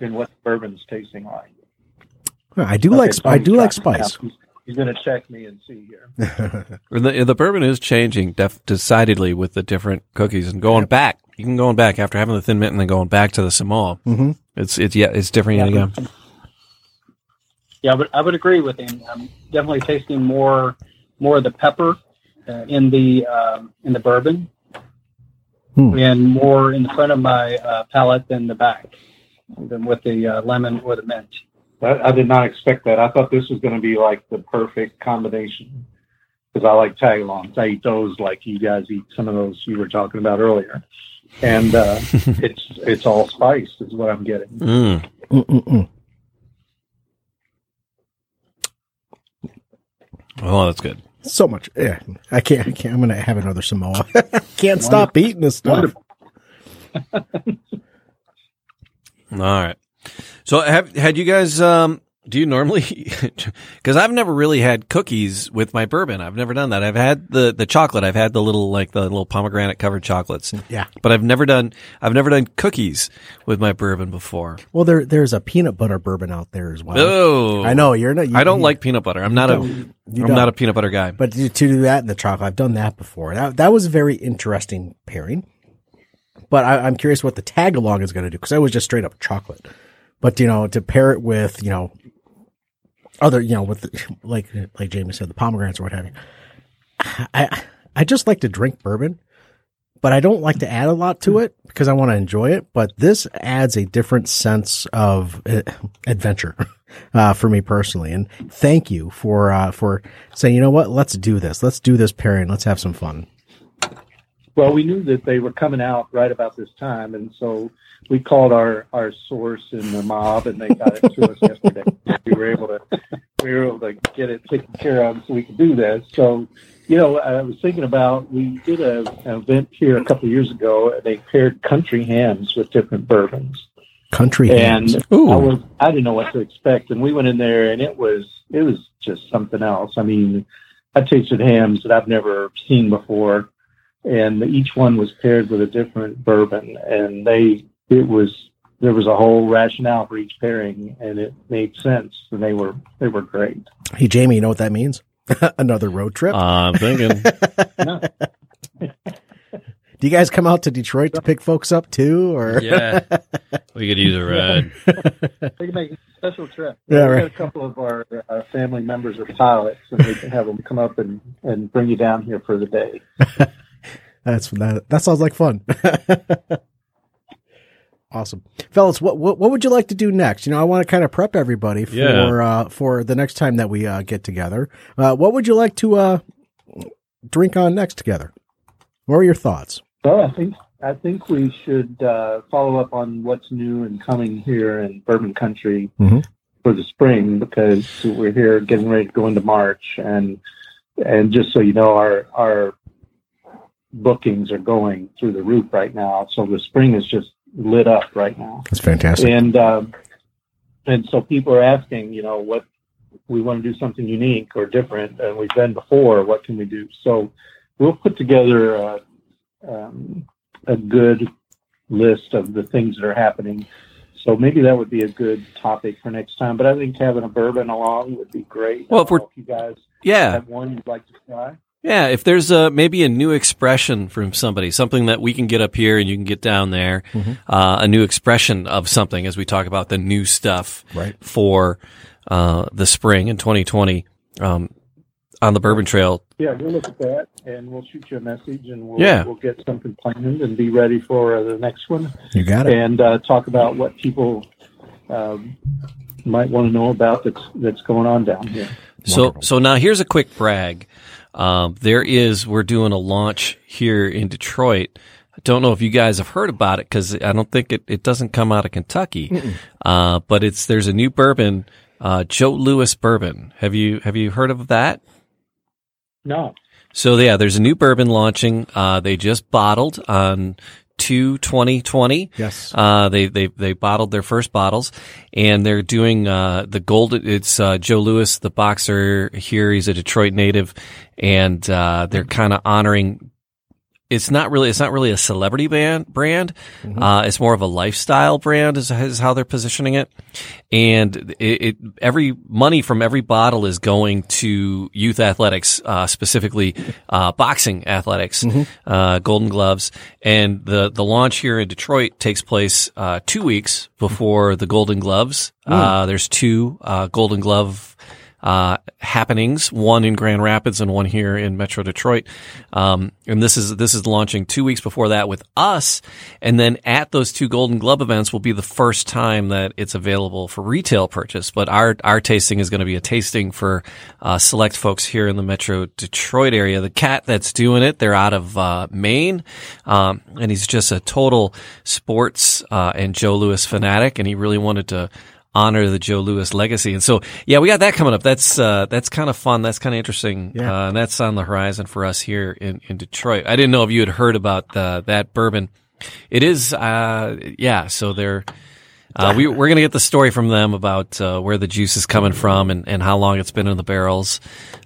than what bourbon's tasting like. I do like sp- I do like spice. He's, he's going to check me and see here. *laughs* The, the bourbon is changing def- decidedly with the different cookies and going back. You can going back after having the thin mint and then going back to the Samoa. Mhm. It's it's yeah, it's different yet again. Yeah, but I would agree with him. I'm definitely tasting more more of the pepper uh, in the um, in the bourbon, Hmm. and more in the front of my uh, palate than the back, than with the uh, lemon or the mint. I, I did not expect that. I thought this was going to be like the perfect combination because I like tagalongs. I eat those like you guys eat some of those you were talking about earlier, and uh, *laughs* it's it's all spiced is what I'm getting. Mm. Mm-mm-mm. Oh, that's good. So much. Yeah. I can't. I can't. I'm gonna have another Samoa. *laughs* can't stop eating this stuff. *laughs* All right. So have had you guys um do you normally *laughs* cuz I've never really had cookies with my bourbon. I've never done that. I've had the the chocolate. I've had the little like the little pomegranate covered chocolates. Mm, yeah. But I've never done I've never done cookies with my bourbon before. Well, there there's a peanut butter bourbon out there as well. Oh. I know you're not. You, I don't you- like peanut butter. I'm not a I'm not a peanut butter guy. But to, to do that in the chocolate, I've done that before. That that was a very interesting pairing. But I, I'm curious what the tag along is going to do because I was just straight up chocolate. But you know, to pair it with you know other you know with the, like like Jamie said the pomegranates or what have you. I I just like to drink bourbon, but I don't like to add a lot to it because I want to enjoy it. But this adds a different sense of uh, adventure *laughs* uh, for me personally. And thank you for uh, for saying, you know what, let's do this. Let's do this pairing. Let's have some fun. Well, we knew that they were coming out right about this time, and so we called our our source in the mob, and they got it to us yesterday. We were able to we were able to get it taken care of, so we could do this. So, you know, I was thinking about we did a, an event here a couple of years ago, and they paired country hams with different bourbons. Country hams. and. Ooh. I was I didn't know what to expect, and we went in there, and it was it was just something else. I mean, I tasted hams that I've never seen before, and each one was paired with a different bourbon, and they it was there was a whole rationale for each pairing, and it made sense, and they were they were great. Hey, Jamie, you know what that means? *laughs* Another road trip. I'm thinking. *laughs* Do you guys come out to Detroit to pick folks up too, or yeah, we could use a ride. *laughs* we can make a special trip. Yeah, we right. got a couple of our, our family members are pilots, and we can have them come up and, and bring you down here for the day. that's that? That sounds like fun. Awesome, fellas. What, what what would you like to do next? You know, I want to kind of prep everybody for Yeah. uh, for the next time that we uh, get together. Uh, what would you like to uh, drink on next together? What are your thoughts? Well, I think I think we should uh, follow up on what's new and coming here in Bourbon Country Mhm. for the spring because we're here getting ready to go into March, and and just so you know, our our bookings are going through the roof right now. So the spring is just lit up right now. That's fantastic. and um, and so people are asking, you know, what we want to do something unique or different, and we've been before. What can we do? So we'll put together a, um, a good list of the things that are happening. So maybe that would be a good topic for next time. But I think having a bourbon along would be great. Well, if we're- know you guys Yeah, have one you'd like to try. Yeah. If there's a maybe a new expression from somebody, something that we can get up here and you can get down there, uh, a new expression of something as we talk about the new stuff Right. for uh, the spring in 2020 um, on the Bourbon Trail. Yeah, we'll look at that and we'll shoot you a message and we'll Yeah. we'll get something planned and be ready for uh, the next one. You got it. and uh, talk about what people um, might want to know about that's that's going on down here. So, so now here's a quick brag. Um, there is, we're doing a launch here in Detroit. I don't know if you guys have heard about it because I don't think it, it doesn't come out of Kentucky. Uh, but it's, there's a new bourbon, uh, Joe Louis bourbon. Have you, have you heard of that? No, So yeah, there's a new bourbon launching. Uh, they just bottled on two twenty twenty. Yes. Uh, they they they bottled their first bottles, and they're doing uh the gold. It's uh, Joe Louis, the boxer here. He's a Detroit native, and uh, they're kind of honoring. It's not really. It's not really a celebrity band brand. Uh, it's more of a lifestyle brand. Is, is how they're positioning it, and it, it every money from every bottle is going to youth athletics, uh, specifically uh, boxing athletics, uh, Golden Gloves, and the the launch here in Detroit takes place uh, two weeks before the Golden Gloves. Uh, there's two uh, Golden Glove uh, happenings, one in Grand Rapids and one here in Metro Detroit. Um, and this is, this is launching two weeks before that with us. And then at those two Golden Glove events will be the first time that it's available for retail purchase. But our, our tasting is going to be a tasting for, uh, select folks here in the Metro Detroit area. The cat that's doing it, they're out of, uh, Maine. Um, and he's just a total sports, uh, and Joe Louis fanatic. And he really wanted to, honor the Joe Louis legacy. And so, yeah, we got that coming up. That's, uh, that's kind of fun. That's kind of interesting. Yeah. Uh, and that's on the horizon for us here in, in Detroit. I didn't know if you had heard about, uh, that bourbon. It is, uh, yeah, so they're, uh, we, we're going to get the story from them about uh, where the juice is coming from and, and how long it's been in the barrels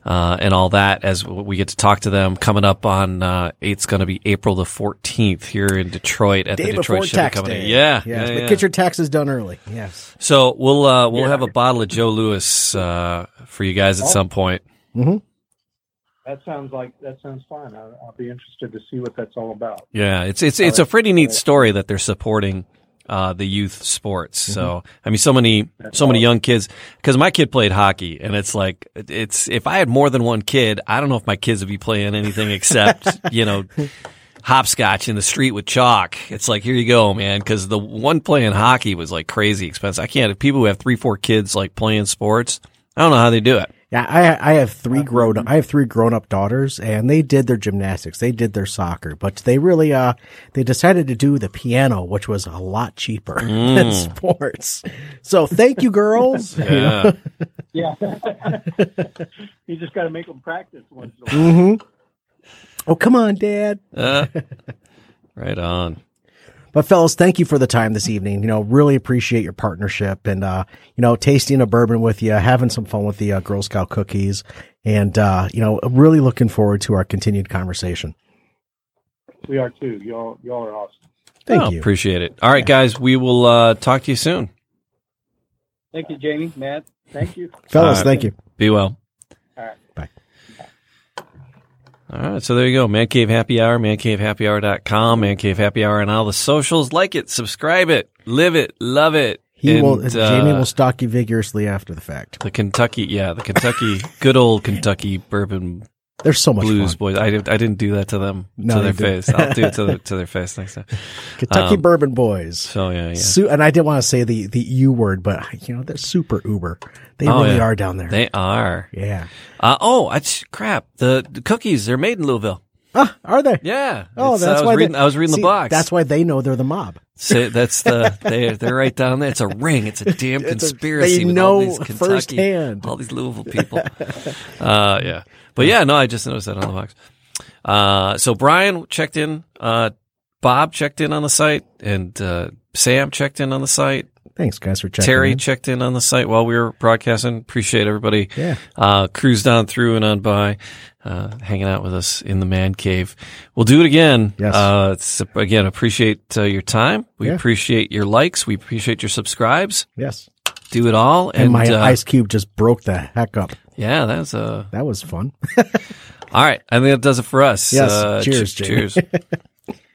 uh, and all that as we get to talk to them coming up on uh, it's going to be April the 14th here in Detroit at Day the Detroit before Shipping tax Company. day. Yeah, Yes. yeah, but yeah. get your taxes done early. Yes. So we'll uh, we'll have a bottle of Joe Louis uh, for you guys at some point. that sounds like that sounds fun. I'll, I'll be interested to see what that's all about. Yeah, it's it's it's a pretty neat story that they're supporting uh, the youth sports. So I mean, so many so many young kids. Because my kid played hockey, and it's like it's if I had more than one kid, I don't know if my kids would be playing anything except *laughs* you know. Hopscotch in the street with chalk. It's like, here you go, man. Cause the one playing hockey was like crazy expensive. I can't, if people who have three, four kids like playing sports, I don't know how they do it. Yeah, I I have three grown I have three grown up daughters, and they did their gymnastics, they did their soccer, but they really uh they decided to do the piano, which was a lot cheaper *laughs* than sports. So thank you, girls. *laughs* Yeah. *laughs* Yeah, you just got to make them practice once in a while. Oh, come on, Dad. Uh, right on. But fellas, thank you for the time this evening. You know, really appreciate your partnership and, uh, you know, tasting a bourbon with you, having some fun with the uh, Girl Scout cookies and, uh, you know, really looking forward to our continued conversation. We are too. Y'all, y'all are awesome. Thank Oh, you. Appreciate it. All right, guys, we will uh, talk to you soon. Thank you, Jamie, Matt. Thank you. Fellas, All right. thank you. Be well. All right. All right, so there you go. Man Cave Happy Hour, mancavehappyhour.com, Man Cave Happy Hour on all the socials. Like it, subscribe it, live it, love it. He And, will. uh, Jamie will stalk you vigorously after the fact. The Kentucky, yeah, the Kentucky, *laughs* good old Kentucky bourbon They're so much blues fun. boys. I didn't, I didn't do that to them, No, to their face. I'll do it to, the, *laughs* to their face next time. Kentucky um, Bourbon Boys. So yeah, yeah. Su- and I didn't want to say the the U word, but you know they're super uber. They Oh, really yeah. are down there. They are. yeah. Uh, oh, I, crap. The, the cookies, they're made in Louisville. Ah, are they? Yeah. Oh, that's I why reading, they, I was reading see, the box. That's why they know they're the mob. Say, that's the *laughs* they they're right down there. It's a ring. It's a damn It's a- conspiracy. they with know all these Kentucky, firsthand. all these Louisville people. *laughs* uh, yeah, but yeah, no, I just noticed that on the box. Uh, so Brian checked in. Uh, Bob checked in on the site, and uh, Sam checked in on the site. Thanks, guys, for checking. Terry in. checked in on the site while we were broadcasting. Appreciate everybody. Yeah. Uh, cruised on through and on by, uh, hanging out with us in the man cave. We'll do it again. Yes. Uh, it's, again, appreciate uh, your time. We Yeah. appreciate your likes. We appreciate your subscribes. Yes. Do it all. And, And, my uh, ice cube just broke the heck up. Yeah, that's, uh, That was fun. *laughs* all right. I think that does it for us. Yes. Uh, Cheers, ch- cheers. *laughs*